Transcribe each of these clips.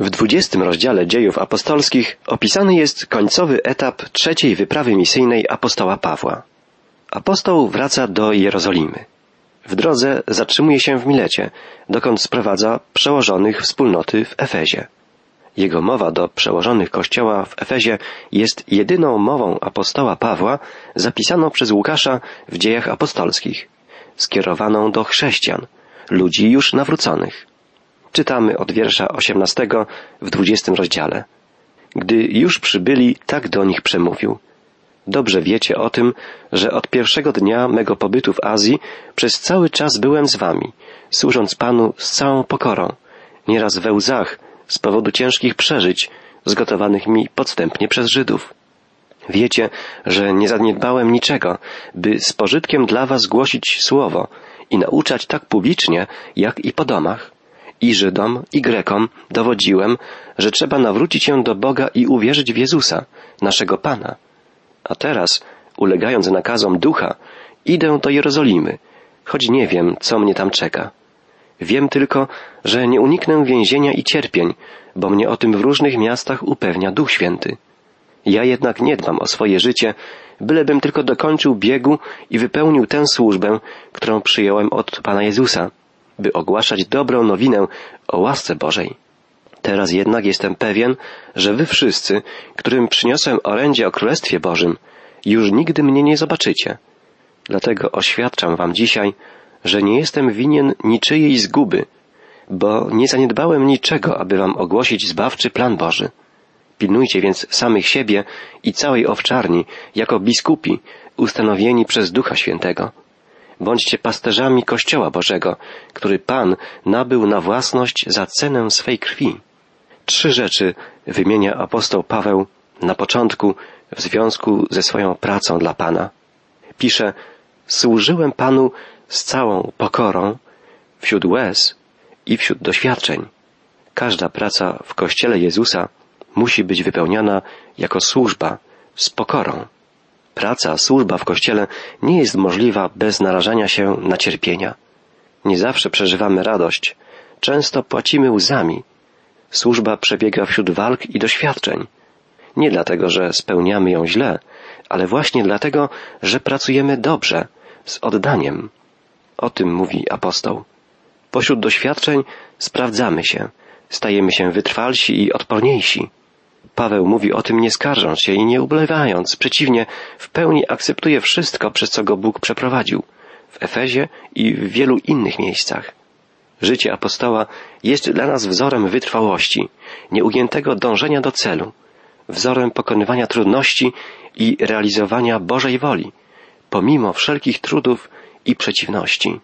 W dwudziestym rozdziale dziejów apostolskich opisany jest końcowy etap trzeciej wyprawy misyjnej apostoła Pawła. Apostoł wraca do Jerozolimy. W drodze zatrzymuje się w Milecie, dokąd sprowadza przełożonych wspólnoty w Efezie. Jego mowa do przełożonych kościoła w Efezie jest jedyną mową apostoła Pawła zapisaną przez Łukasza w dziejach apostolskich, skierowaną do chrześcijan, ludzi już nawróconych. Czytamy od wiersza 18 w 20 rozdziale. Gdy już przybyli, tak do nich przemówił. Dobrze wiecie o tym, że od pierwszego dnia mego pobytu w Azji przez cały czas byłem z wami, służąc Panu z całą pokorą, nieraz we łzach z powodu ciężkich przeżyć zgotowanych mi podstępnie przez Żydów. Wiecie, że nie zaniedbałem niczego, by z pożytkiem dla was głosić słowo i nauczać tak publicznie, jak i po domach. I Żydom, i Grekom dowodziłem, że trzeba nawrócić się do Boga i uwierzyć w Jezusa, naszego Pana. A teraz, ulegając nakazom ducha, idę do Jerozolimy, choć nie wiem, co mnie tam czeka. Wiem tylko, że nie uniknę więzienia i cierpień, bo mnie o tym w różnych miastach upewnia Duch Święty. Ja jednak nie dbam o swoje życie, bylebym tylko dokończył biegu i wypełnił tę służbę, którą przyjąłem od Pana Jezusa, by ogłaszać dobrą nowinę o łasce Bożej. Teraz jednak jestem pewien, że wy wszyscy, którym przyniosłem orędzie o Królestwie Bożym, już nigdy mnie nie zobaczycie. Dlatego oświadczam wam dzisiaj, że nie jestem winien niczyjej zguby, bo nie zaniedbałem niczego, aby wam ogłosić zbawczy plan Boży. Pilnujcie więc samych siebie i całej owczarni, jako biskupi, ustanowieni przez Ducha Świętego. Bądźcie pasterzami Kościoła Bożego, który Pan nabył na własność za cenę swej krwi. Trzy rzeczy wymienia apostoł Paweł na początku w związku ze swoją pracą dla Pana. Pisze, służyłem Panu z całą pokorą wśród łez i wśród doświadczeń. Każda praca w Kościele Jezusa musi być wypełniana jako służba z pokorą. Praca, służba w Kościele nie jest możliwa bez narażania się na cierpienia. Nie zawsze przeżywamy radość, często płacimy łzami. Służba przebiega wśród walk i doświadczeń. Nie dlatego, że spełniamy ją źle, ale właśnie dlatego, że pracujemy dobrze, z oddaniem. O tym mówi apostoł. Pośród doświadczeń sprawdzamy się, stajemy się wytrwalsi i odporniejsi. Paweł mówi o tym nie skarżąc się i nie ubolewając, przeciwnie, w pełni akceptuje wszystko, przez co go Bóg przeprowadził, w Efezie i w wielu innych miejscach. Życie apostoła jest dla nas wzorem wytrwałości, nieujętego dążenia do celu, wzorem pokonywania trudności i realizowania Bożej woli, pomimo wszelkich trudów i przeciwności.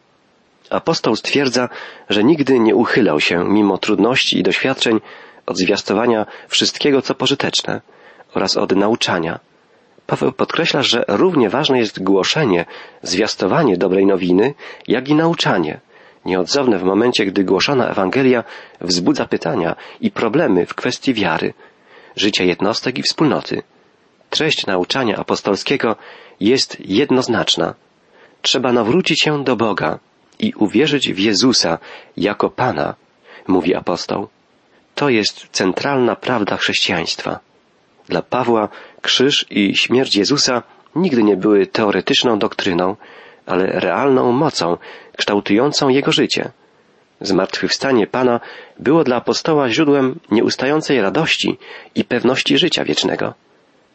Apostoł stwierdza, że nigdy nie uchylał się mimo trudności i doświadczeń od zwiastowania wszystkiego, co pożyteczne oraz od nauczania. Paweł podkreśla, że równie ważne jest głoszenie, zwiastowanie dobrej nowiny, jak i nauczanie, nieodzowne w momencie, gdy głoszona Ewangelia wzbudza pytania i problemy w kwestii wiary, życia jednostek i wspólnoty. Treść nauczania apostolskiego jest jednoznaczna. Trzeba nawrócić się do Boga i uwierzyć w Jezusa jako Pana, mówi apostoł. To jest centralna prawda chrześcijaństwa. Dla Pawła krzyż i śmierć Jezusa nigdy nie były teoretyczną doktryną, ale realną mocą kształtującą jego życie. Zmartwychwstanie Pana było dla apostoła źródłem nieustającej radości i pewności życia wiecznego.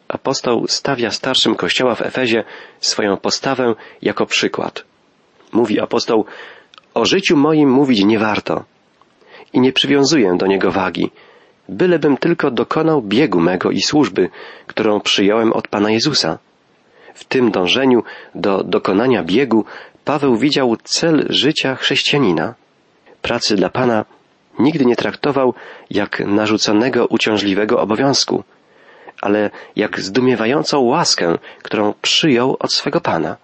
Apostoł stawia starszym kościoła w Efezie swoją postawę jako przykład. Mówi apostoł, o życiu moim mówić nie warto, i nie przywiązuję do niego wagi, bylebym tylko dokonał biegu mego i służby, którą przyjąłem od Pana Jezusa. W tym dążeniu do dokonania biegu Paweł widział cel życia chrześcijanina. Pracy dla Pana nigdy nie traktował jak narzuconego uciążliwego obowiązku, ale jak zdumiewającą łaskę, którą przyjął od swego Pana.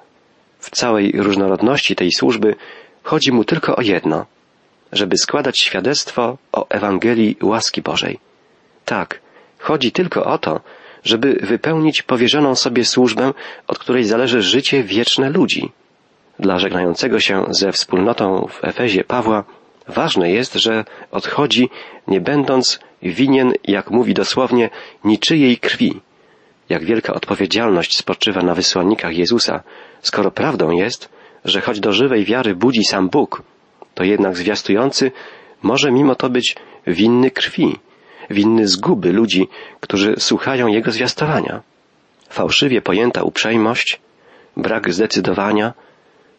W całej różnorodności tej służby chodzi mu tylko o jedno – żeby składać świadectwo o Ewangelii łaski Bożej. Tak, chodzi tylko o to, żeby wypełnić powierzoną sobie służbę, od której zależy życie wieczne ludzi. Dla żegnającego się ze wspólnotą w Efezie Pawła Ważne jest, że odchodzi, nie będąc winien, jak mówi dosłownie, niczyjej krwi. Jak wielka odpowiedzialność spoczywa na wysłannikach Jezusa, skoro prawdą jest, że choć do żywej wiary budzi sam Bóg, to jednak zwiastujący może mimo to być winny krwi, winny zguby ludzi, którzy słuchają Jego zwiastowania. Fałszywie pojęta uprzejmość, brak zdecydowania,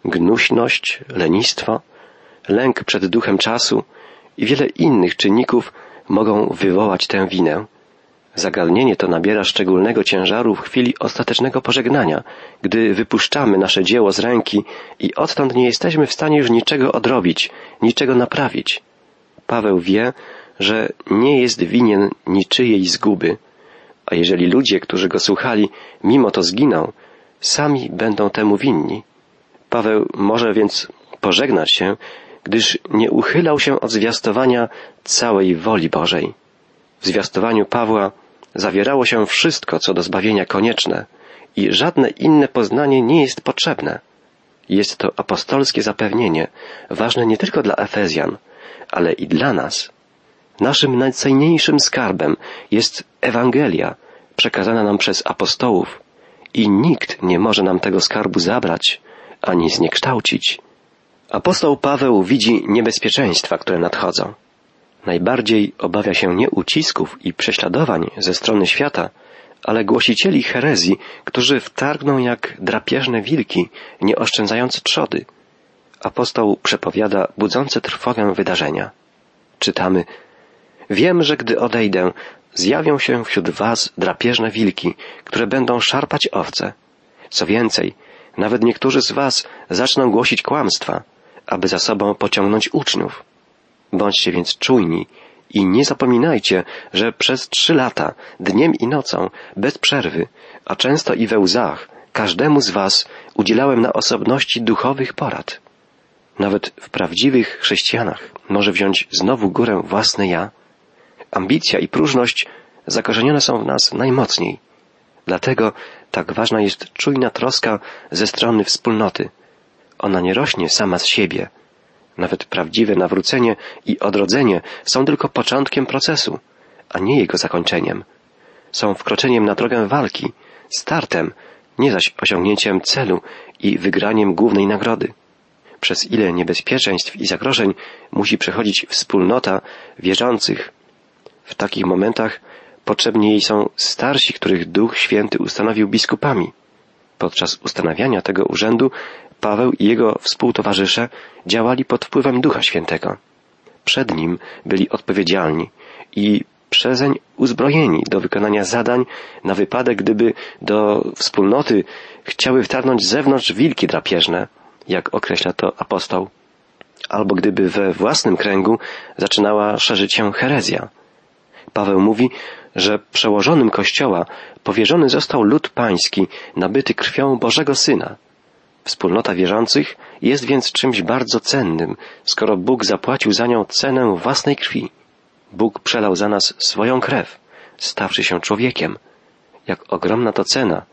gnuśność, lenistwo, lęk przed duchem czasu i wiele innych czynników mogą wywołać tę winę. Zagadnienie to nabiera szczególnego ciężaru w chwili ostatecznego pożegnania, gdy wypuszczamy nasze dzieło z ręki i odtąd nie jesteśmy w stanie już niczego odrobić, niczego naprawić. Paweł wie, że nie jest winien niczyjej zguby, a jeżeli ludzie, którzy go słuchali, mimo to zginą, sami będą temu winni. Paweł może więc pożegnać się, gdyż nie uchylał się od zwiastowania całej woli Bożej. W zwiastowaniu Pawła zawierało się wszystko, co do zbawienia konieczne i żadne inne poznanie nie jest potrzebne. Jest to apostolskie zapewnienie, ważne nie tylko dla Efezjan, ale i dla nas. Naszym najcenniejszym skarbem jest Ewangelia, przekazana nam przez apostołów, i nikt nie może nam tego skarbu zabrać ani zniekształcić. Apostoł Paweł widzi niebezpieczeństwa, które nadchodzą. Najbardziej obawia się nie ucisków i prześladowań ze strony świata, ale głosicieli herezji, którzy wtargną jak drapieżne wilki, nie oszczędzając trzody. Apostoł przepowiada budzące trwogę wydarzenia. Czytamy Wiem, że gdy odejdę, zjawią się wśród was drapieżne wilki, które będą szarpać owce. Co więcej, nawet niektórzy z was zaczną głosić kłamstwa, aby za sobą pociągnąć uczniów. Bądźcie więc czujni i nie zapominajcie, że przez trzy lata, dniem i nocą, bez przerwy, a często i we łzach, każdemu z was udzielałem na osobności duchowych porad. Nawet w prawdziwych chrześcijanach może wziąć znowu górę własne ja. Ambicja i próżność zakorzenione są w nas najmocniej. Dlatego tak ważna jest czujna troska ze strony wspólnoty. Ona nie rośnie sama z siebie. Nawet prawdziwe nawrócenie i odrodzenie są tylko początkiem procesu, a nie jego zakończeniem. Są wkroczeniem na drogę walki, startem, nie zaś osiągnięciem celu i wygraniem głównej nagrody. Przez ile niebezpieczeństw i zagrożeń musi przechodzić wspólnota wierzących. W takich momentach Potrzebni jej są starsi, których Duch Święty ustanowił biskupami. Podczas ustanawiania tego urzędu Paweł i jego współtowarzysze działali pod wpływem Ducha Świętego. Przed nim byli odpowiedzialni i przezeń uzbrojeni do wykonania zadań na wypadek, gdyby do wspólnoty chciały wtarnąć z zewnątrz wilki drapieżne, jak określa to apostoł, albo gdyby we własnym kręgu zaczynała szerzyć się herezja. Paweł mówi, że przełożonym Kościoła powierzony został lud pański, nabyty krwią Bożego Syna. Wspólnota wierzących jest więc czymś bardzo cennym, skoro Bóg zapłacił za nią cenę własnej krwi. Bóg przelał za nas swoją krew, stawszy się człowiekiem. Jak ogromna to cena,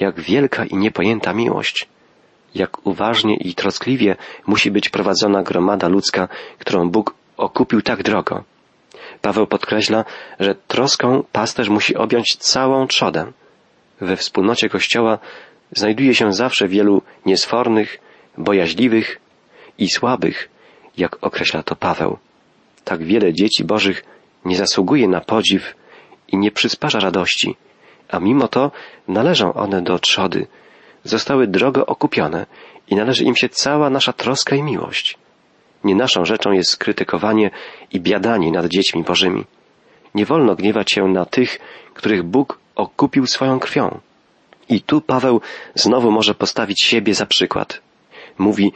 jak wielka i niepojęta miłość, jak uważnie i troskliwie musi być prowadzona gromada ludzka, którą Bóg okupił tak drogo. Paweł podkreśla, że troską pasterz musi objąć całą trzodę. We wspólnocie Kościoła znajduje się zawsze wielu niesfornych, bojaźliwych i słabych, jak określa to Paweł. Tak wiele dzieci Bożych nie zasługuje na podziw i nie przysparza radości, a mimo to należą one do trzody, zostały drogo okupione i należy im się cała nasza troska i miłość. Nie naszą rzeczą jest krytykowanie i biadanie nad dziećmi Bożymi. Nie wolno gniewać się na tych, których Bóg okupił swoją krwią. I tu Paweł znowu może postawić siebie za przykład. Mówi,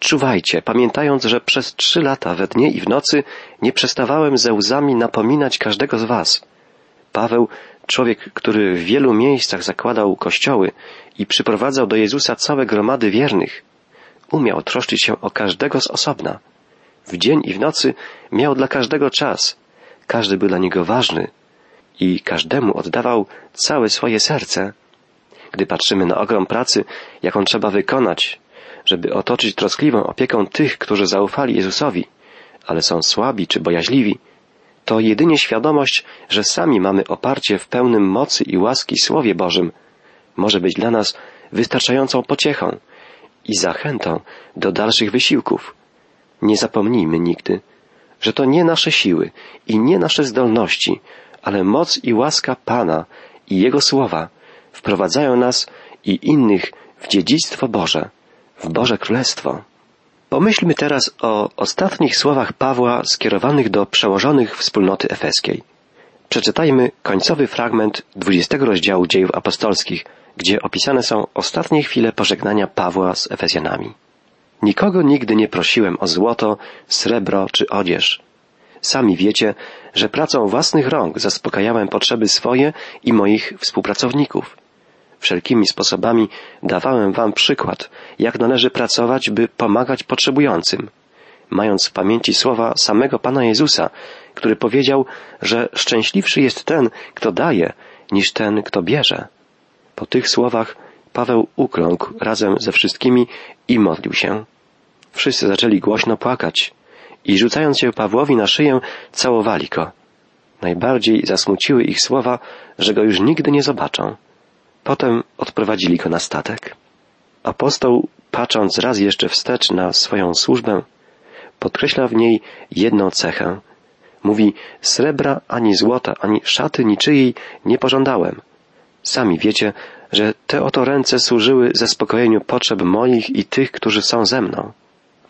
czuwajcie, pamiętając, że przez trzy lata we dnie i w nocy nie przestawałem ze łzami napominać każdego z was. Paweł, człowiek, który w wielu miejscach zakładał kościoły i przyprowadzał do Jezusa całe gromady wiernych, umiał troszczyć się o każdego z osobna. W dzień i w nocy miał dla każdego czas. Każdy był dla niego ważny i każdemu oddawał całe swoje serce. Gdy patrzymy na ogrom pracy, jaką trzeba wykonać, żeby otoczyć troskliwą opieką tych, którzy zaufali Jezusowi, ale są słabi czy bojaźliwi, to jedynie świadomość, że sami mamy oparcie w pełnym mocy i łaski Słowie Bożym, może być dla nas wystarczającą pociechą i zachętą do dalszych wysiłków. Nie zapomnijmy nigdy, że to nie nasze siły i nie nasze zdolności, ale moc i łaska Pana i Jego słowa wprowadzają nas i innych w dziedzictwo Boże, w Boże Królestwo. Pomyślmy teraz o ostatnich słowach Pawła skierowanych do przełożonych wspólnoty efeskiej. Przeczytajmy końcowy fragment 20 rozdziału dziejów apostolskich, gdzie opisane są ostatnie chwile pożegnania Pawła z Efezjanami. Nikogo nigdy nie prosiłem o złoto, srebro czy odzież. Sami wiecie, że pracą własnych rąk zaspokajałem potrzeby swoje i moich współpracowników. Wszelkimi sposobami dawałem wam przykład, jak należy pracować, by pomagać potrzebującym, mając w pamięci słowa samego Pana Jezusa, który powiedział, że szczęśliwszy jest ten, kto daje, niż ten, kto bierze. Po tych słowach Paweł ukląkł razem ze wszystkimi i modlił się. Wszyscy zaczęli głośno płakać i rzucając się Pawłowi na szyję, całowali go. Najbardziej zasmuciły ich słowa, że go już nigdy nie zobaczą. Potem odprowadzili go na statek. Apostoł, patrząc raz jeszcze wstecz na swoją służbę, podkreśla w niej jedną cechę. Mówi, srebra ani złota, ani szaty niczyjej nie pożądałem. Sami wiecie, że te oto ręce służyły zaspokojeniu potrzeb moich i tych, którzy są ze mną.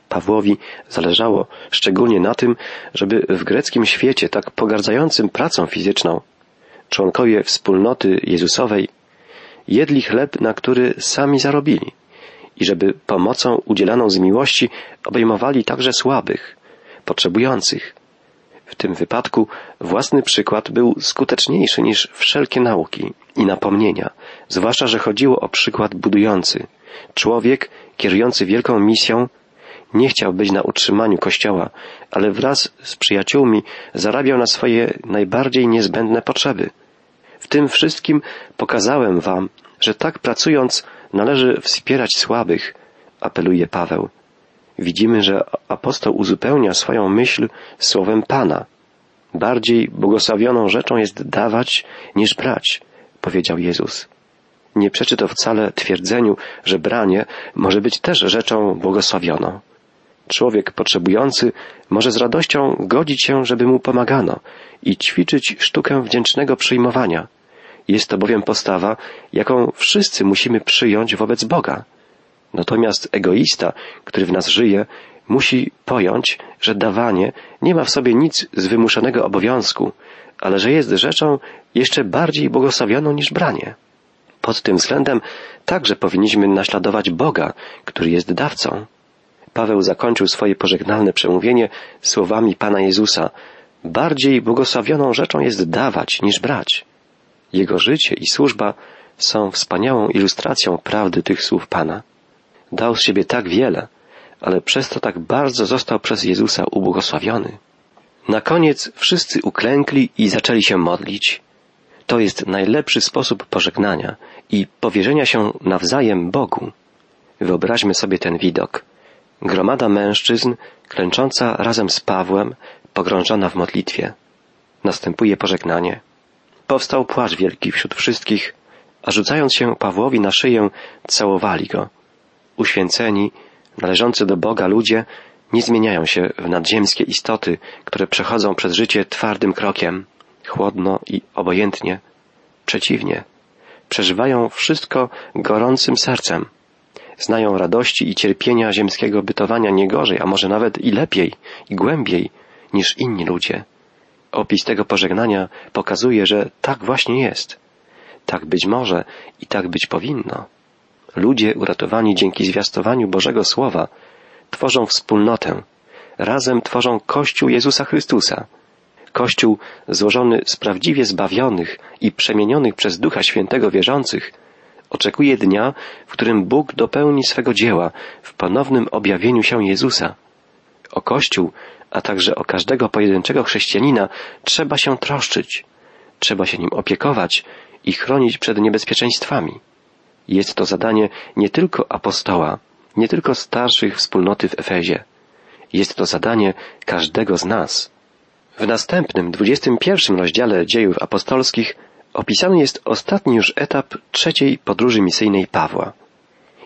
Pawłowi zależało szczególnie na tym, żeby w greckim świecie tak pogardzającym pracą fizyczną członkowie wspólnoty Jezusowej jedli chleb, na który sami zarobili i żeby pomocą udzielaną z miłości obejmowali także słabych, potrzebujących. W tym wypadku własny przykład był skuteczniejszy niż wszelkie nauki i napomnienia, zwłaszcza, że chodziło o przykład budujący. Człowiek, kierujący wielką misją, nie chciał być na utrzymaniu kościoła, ale wraz z przyjaciółmi zarabiał na swoje najbardziej niezbędne potrzeby. W tym wszystkim pokazałem wam, że tak pracując należy wspierać słabych, apeluje Paweł. Widzimy, że apostoł uzupełnia swoją myśl słowem Pana. Bardziej błogosławioną rzeczą jest dawać niż brać, powiedział Jezus. Nie przeczy to wcale twierdzeniu, że branie może być też rzeczą błogosławioną. Człowiek potrzebujący może z radością godzić się, żeby mu pomagano i ćwiczyć sztukę wdzięcznego przyjmowania. Jest to bowiem postawa, jaką wszyscy musimy przyjąć wobec Boga. Natomiast egoista, który w nas żyje, musi pojąć, że dawanie nie ma w sobie nic z wymuszonego obowiązku, ale że jest rzeczą jeszcze bardziej błogosławioną niż branie. Pod tym względem także powinniśmy naśladować Boga, który jest dawcą. Paweł zakończył swoje pożegnalne przemówienie słowami Pana Jezusa. Bardziej błogosławioną rzeczą jest dawać niż brać. Jego życie i służba są wspaniałą ilustracją prawdy tych słów Pana. Dał z siebie tak wiele, ale przez to tak bardzo został przez Jezusa ubłogosławiony. Na koniec wszyscy uklękli i zaczęli się modlić. To jest najlepszy sposób pożegnania i powierzenia się nawzajem Bogu. Wyobraźmy sobie ten widok. Gromada mężczyzn, klęcząca razem z Pawłem, pogrążona w modlitwie. Następuje pożegnanie. Powstał płacz wielki wśród wszystkich, a rzucając się Pawłowi na szyję, całowali go. Uświęceni, należący do Boga ludzie nie zmieniają się w nadziemskie istoty, które przechodzą przez życie twardym krokiem, chłodno i obojętnie. Przeciwnie, przeżywają wszystko gorącym sercem. Znają radości i cierpienia ziemskiego bytowania nie gorzej, a może nawet i lepiej, i głębiej niż inni ludzie. Opis tego pożegnania pokazuje, że tak właśnie jest. Tak być może i tak być powinno. Ludzie uratowani dzięki zwiastowaniu Bożego Słowa tworzą wspólnotę, razem tworzą Kościół Jezusa Chrystusa. Kościół złożony z prawdziwie zbawionych i przemienionych przez Ducha Świętego wierzących oczekuje dnia, w którym Bóg dopełni swego dzieła w ponownym objawieniu się Jezusa. O Kościół a także o każdego pojedynczego chrześcijanina trzeba się troszczyć, trzeba się nim opiekować i chronić przed niebezpieczeństwami. Jest to zadanie nie tylko apostoła, nie tylko starszych wspólnoty w Efezie. Jest to zadanie każdego z nas. W następnym, dwudziestym pierwszym rozdziale dziejów apostolskich opisany jest ostatni już etap trzeciej podróży misyjnej Pawła.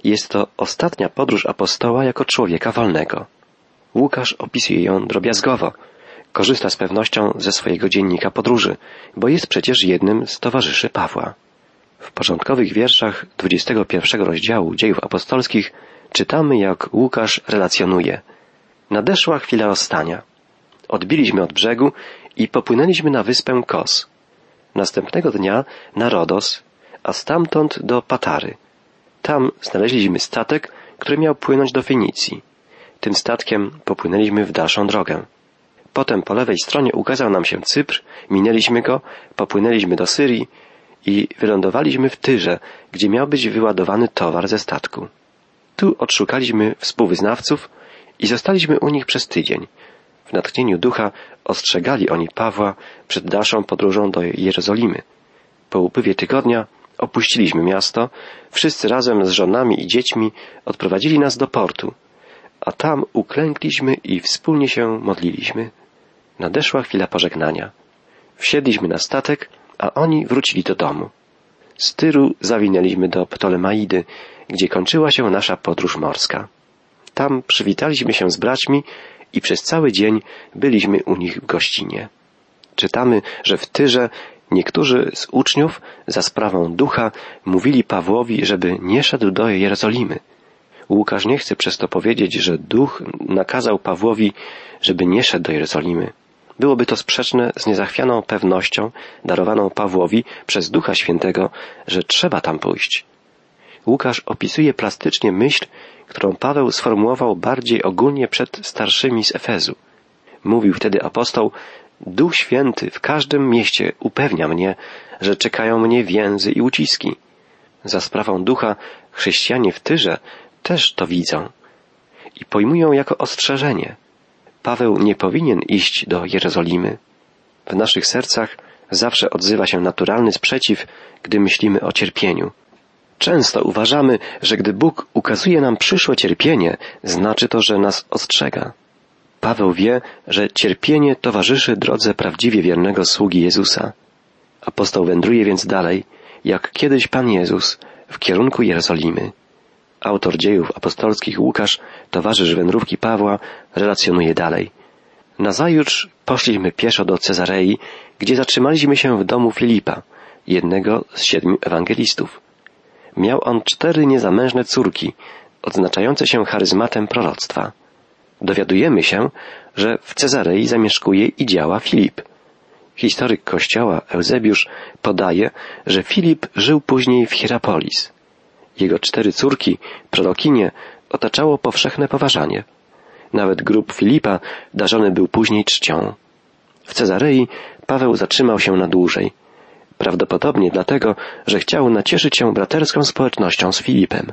Jest to ostatnia podróż apostoła jako człowieka wolnego. Łukasz opisuje ją drobiazgowo. Korzysta z pewnością ze swojego dziennika podróży, bo jest przecież jednym z towarzyszy Pawła. W początkowych wierszach 21 rozdziału dziejów apostolskich czytamy, jak Łukasz relacjonuje. Nadeszła chwila rozstania. Odbiliśmy od brzegu i popłynęliśmy na wyspę Kos. Następnego dnia na Rodos, a stamtąd do Patary. Tam znaleźliśmy statek, który miał płynąć do Fenicji. Tym statkiem popłynęliśmy w dalszą drogę. Potem po lewej stronie ukazał nam się Cypr, minęliśmy go, popłynęliśmy do Syrii i wylądowaliśmy w Tyrze, gdzie miał być wyładowany towar ze statku. Tu odszukaliśmy współwyznawców i zostaliśmy u nich przez tydzień. W natchnieniu ducha ostrzegali oni Pawła przed dalszą podróżą do Jerozolimy. Po upływie tygodnia opuściliśmy miasto, wszyscy razem z żonami i dziećmi odprowadzili nas do portu, a tam uklękliśmy i wspólnie się modliliśmy. Nadeszła chwila pożegnania. Wsiedliśmy na statek, a oni wrócili do domu. Z Tyru zawinęliśmy do Ptolemaidy, gdzie kończyła się nasza podróż morska. Tam przywitaliśmy się z braćmi i przez cały dzień byliśmy u nich w gościnie. Czytamy, że w Tyrze niektórzy z uczniów za sprawą ducha mówili Pawłowi, żeby nie szedł do Jerozolimy. Łukasz nie chce przez to powiedzieć, że duch nakazał Pawłowi, żeby nie szedł do Jerozolimy. Byłoby to sprzeczne z niezachwianą pewnością darowaną Pawłowi przez Ducha Świętego, że trzeba tam pójść. Łukasz opisuje plastycznie myśl, którą Paweł sformułował bardziej ogólnie przed starszymi z Efezu. Mówił wtedy apostoł, Duch Święty w każdym mieście upewnia mnie, że czekają mnie więzy i uciski. Za sprawą ducha chrześcijanie w Tyrze też to widzą i pojmują jako ostrzeżenie. Paweł nie powinien iść do Jerozolimy. W naszych sercach zawsze odzywa się naturalny sprzeciw, gdy myślimy o cierpieniu. Często uważamy, że gdy Bóg ukazuje nam przyszłe cierpienie, znaczy to, że nas ostrzega. Paweł wie, że cierpienie towarzyszy drodze prawdziwie wiernego sługi Jezusa. Apostoł wędruje więc dalej, jak kiedyś Pan Jezus, w kierunku Jerozolimy. Autor dziejów apostolskich Łukasz, towarzysz wędrówki Pawła, relacjonuje dalej. Nazajutrz poszliśmy pieszo do Cezarei, gdzie zatrzymaliśmy się w domu Filipa, jednego z siedmiu ewangelistów. Miał on cztery niezamężne córki, odznaczające się charyzmatem proroctwa. Dowiadujemy się, że w Cezarei zamieszkuje i działa Filip. Historyk kościoła Eusebiusz podaje, że Filip żył później w Hierapolis. Jego cztery córki, prorokinie, otaczało powszechne poważanie. Nawet grób Filipa darzony był później czcią. W Cezarei Paweł zatrzymał się na dłużej. Prawdopodobnie dlatego, że chciał nacieszyć się braterską społecznością z Filipem.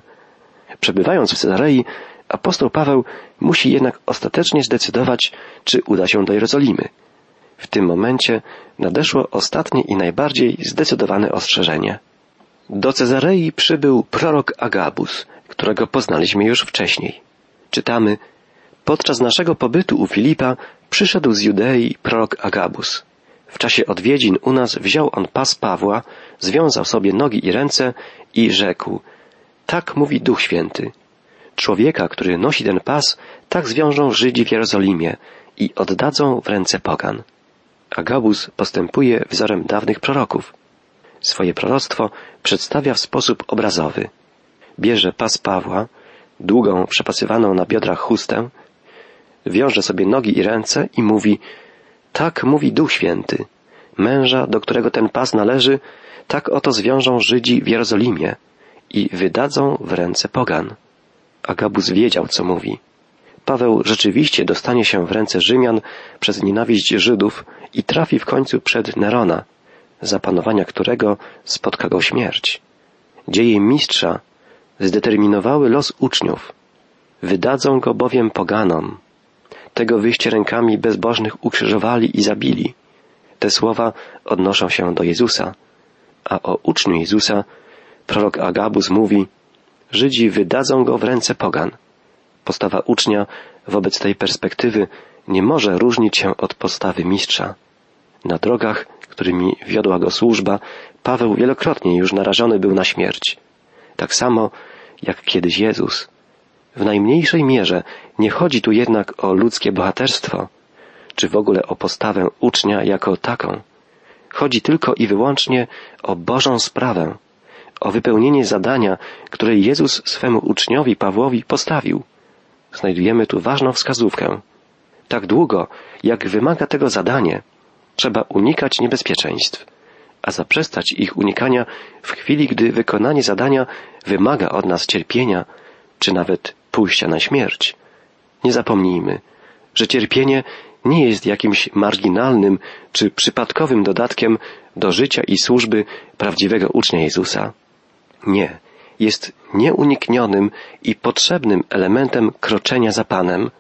Przebywając w Cezarei, apostoł Paweł musi jednak ostatecznie zdecydować, czy uda się do Jerozolimy. W tym momencie nadeszło ostatnie i najbardziej zdecydowane ostrzeżenie. Do Cezarei przybył prorok Agabus, którego poznaliśmy już wcześniej. Czytamy, podczas naszego pobytu u Filipa przyszedł z Judei prorok Agabus. W czasie odwiedzin u nas wziął on pas Pawła, związał sobie nogi i ręce i rzekł, tak mówi Duch Święty. Człowieka, który nosi ten pas, tak zwiążą Żydzi w Jerozolimie i oddadzą w ręce pogan. Agabus postępuje wzorem dawnych proroków. Swoje proroctwo przedstawia w sposób obrazowy. Bierze pas Pawła, długą, przepasywaną na biodrach chustę, wiąże sobie nogi i ręce i mówi tak mówi Duch Święty. Męża, do którego ten pas należy, tak oto zwiążą Żydzi w Jerozolimie i wydadzą w ręce pogan. Agabus wiedział, co mówi. Paweł rzeczywiście dostanie się w ręce Rzymian przez nienawiść Żydów i trafi w końcu przed Nerona, za panowania którego spotka go śmierć. Dzieje mistrza zdeterminowały los uczniów. Wydadzą go bowiem poganom. Tego wyście rękami bezbożnych ukrzyżowali i zabili. Te słowa odnoszą się do Jezusa, a o uczniu Jezusa prorok Agabus mówi, Żydzi wydadzą go w ręce pogan. Postawa ucznia wobec tej perspektywy nie może różnić się od postawy mistrza. Na drogach, którymi wiodła go służba, Paweł wielokrotnie już narażony był na śmierć. Tak samo jak kiedyś Jezus. W najmniejszej mierze nie chodzi tu jednak o ludzkie bohaterstwo, czy w ogóle o postawę ucznia jako taką. Chodzi tylko i wyłącznie o Bożą sprawę, o wypełnienie zadania, które Jezus swemu uczniowi Pawłowi postawił. Znajdujemy tu ważną wskazówkę. Tak długo, jak wymaga tego zadanie, trzeba unikać niebezpieczeństw, a zaprzestać ich unikania w chwili, gdy wykonanie zadania wymaga od nas cierpienia, czy nawet pójścia na śmierć. Nie zapomnijmy, że cierpienie nie jest jakimś marginalnym czy przypadkowym dodatkiem do życia i służby prawdziwego ucznia Jezusa. Nie, jest nieuniknionym i potrzebnym elementem kroczenia za Panem,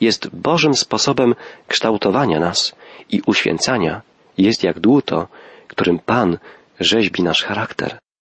jest Bożym sposobem kształtowania nas i uświęcania, jest jak dłuto, którym Pan rzeźbi nasz charakter.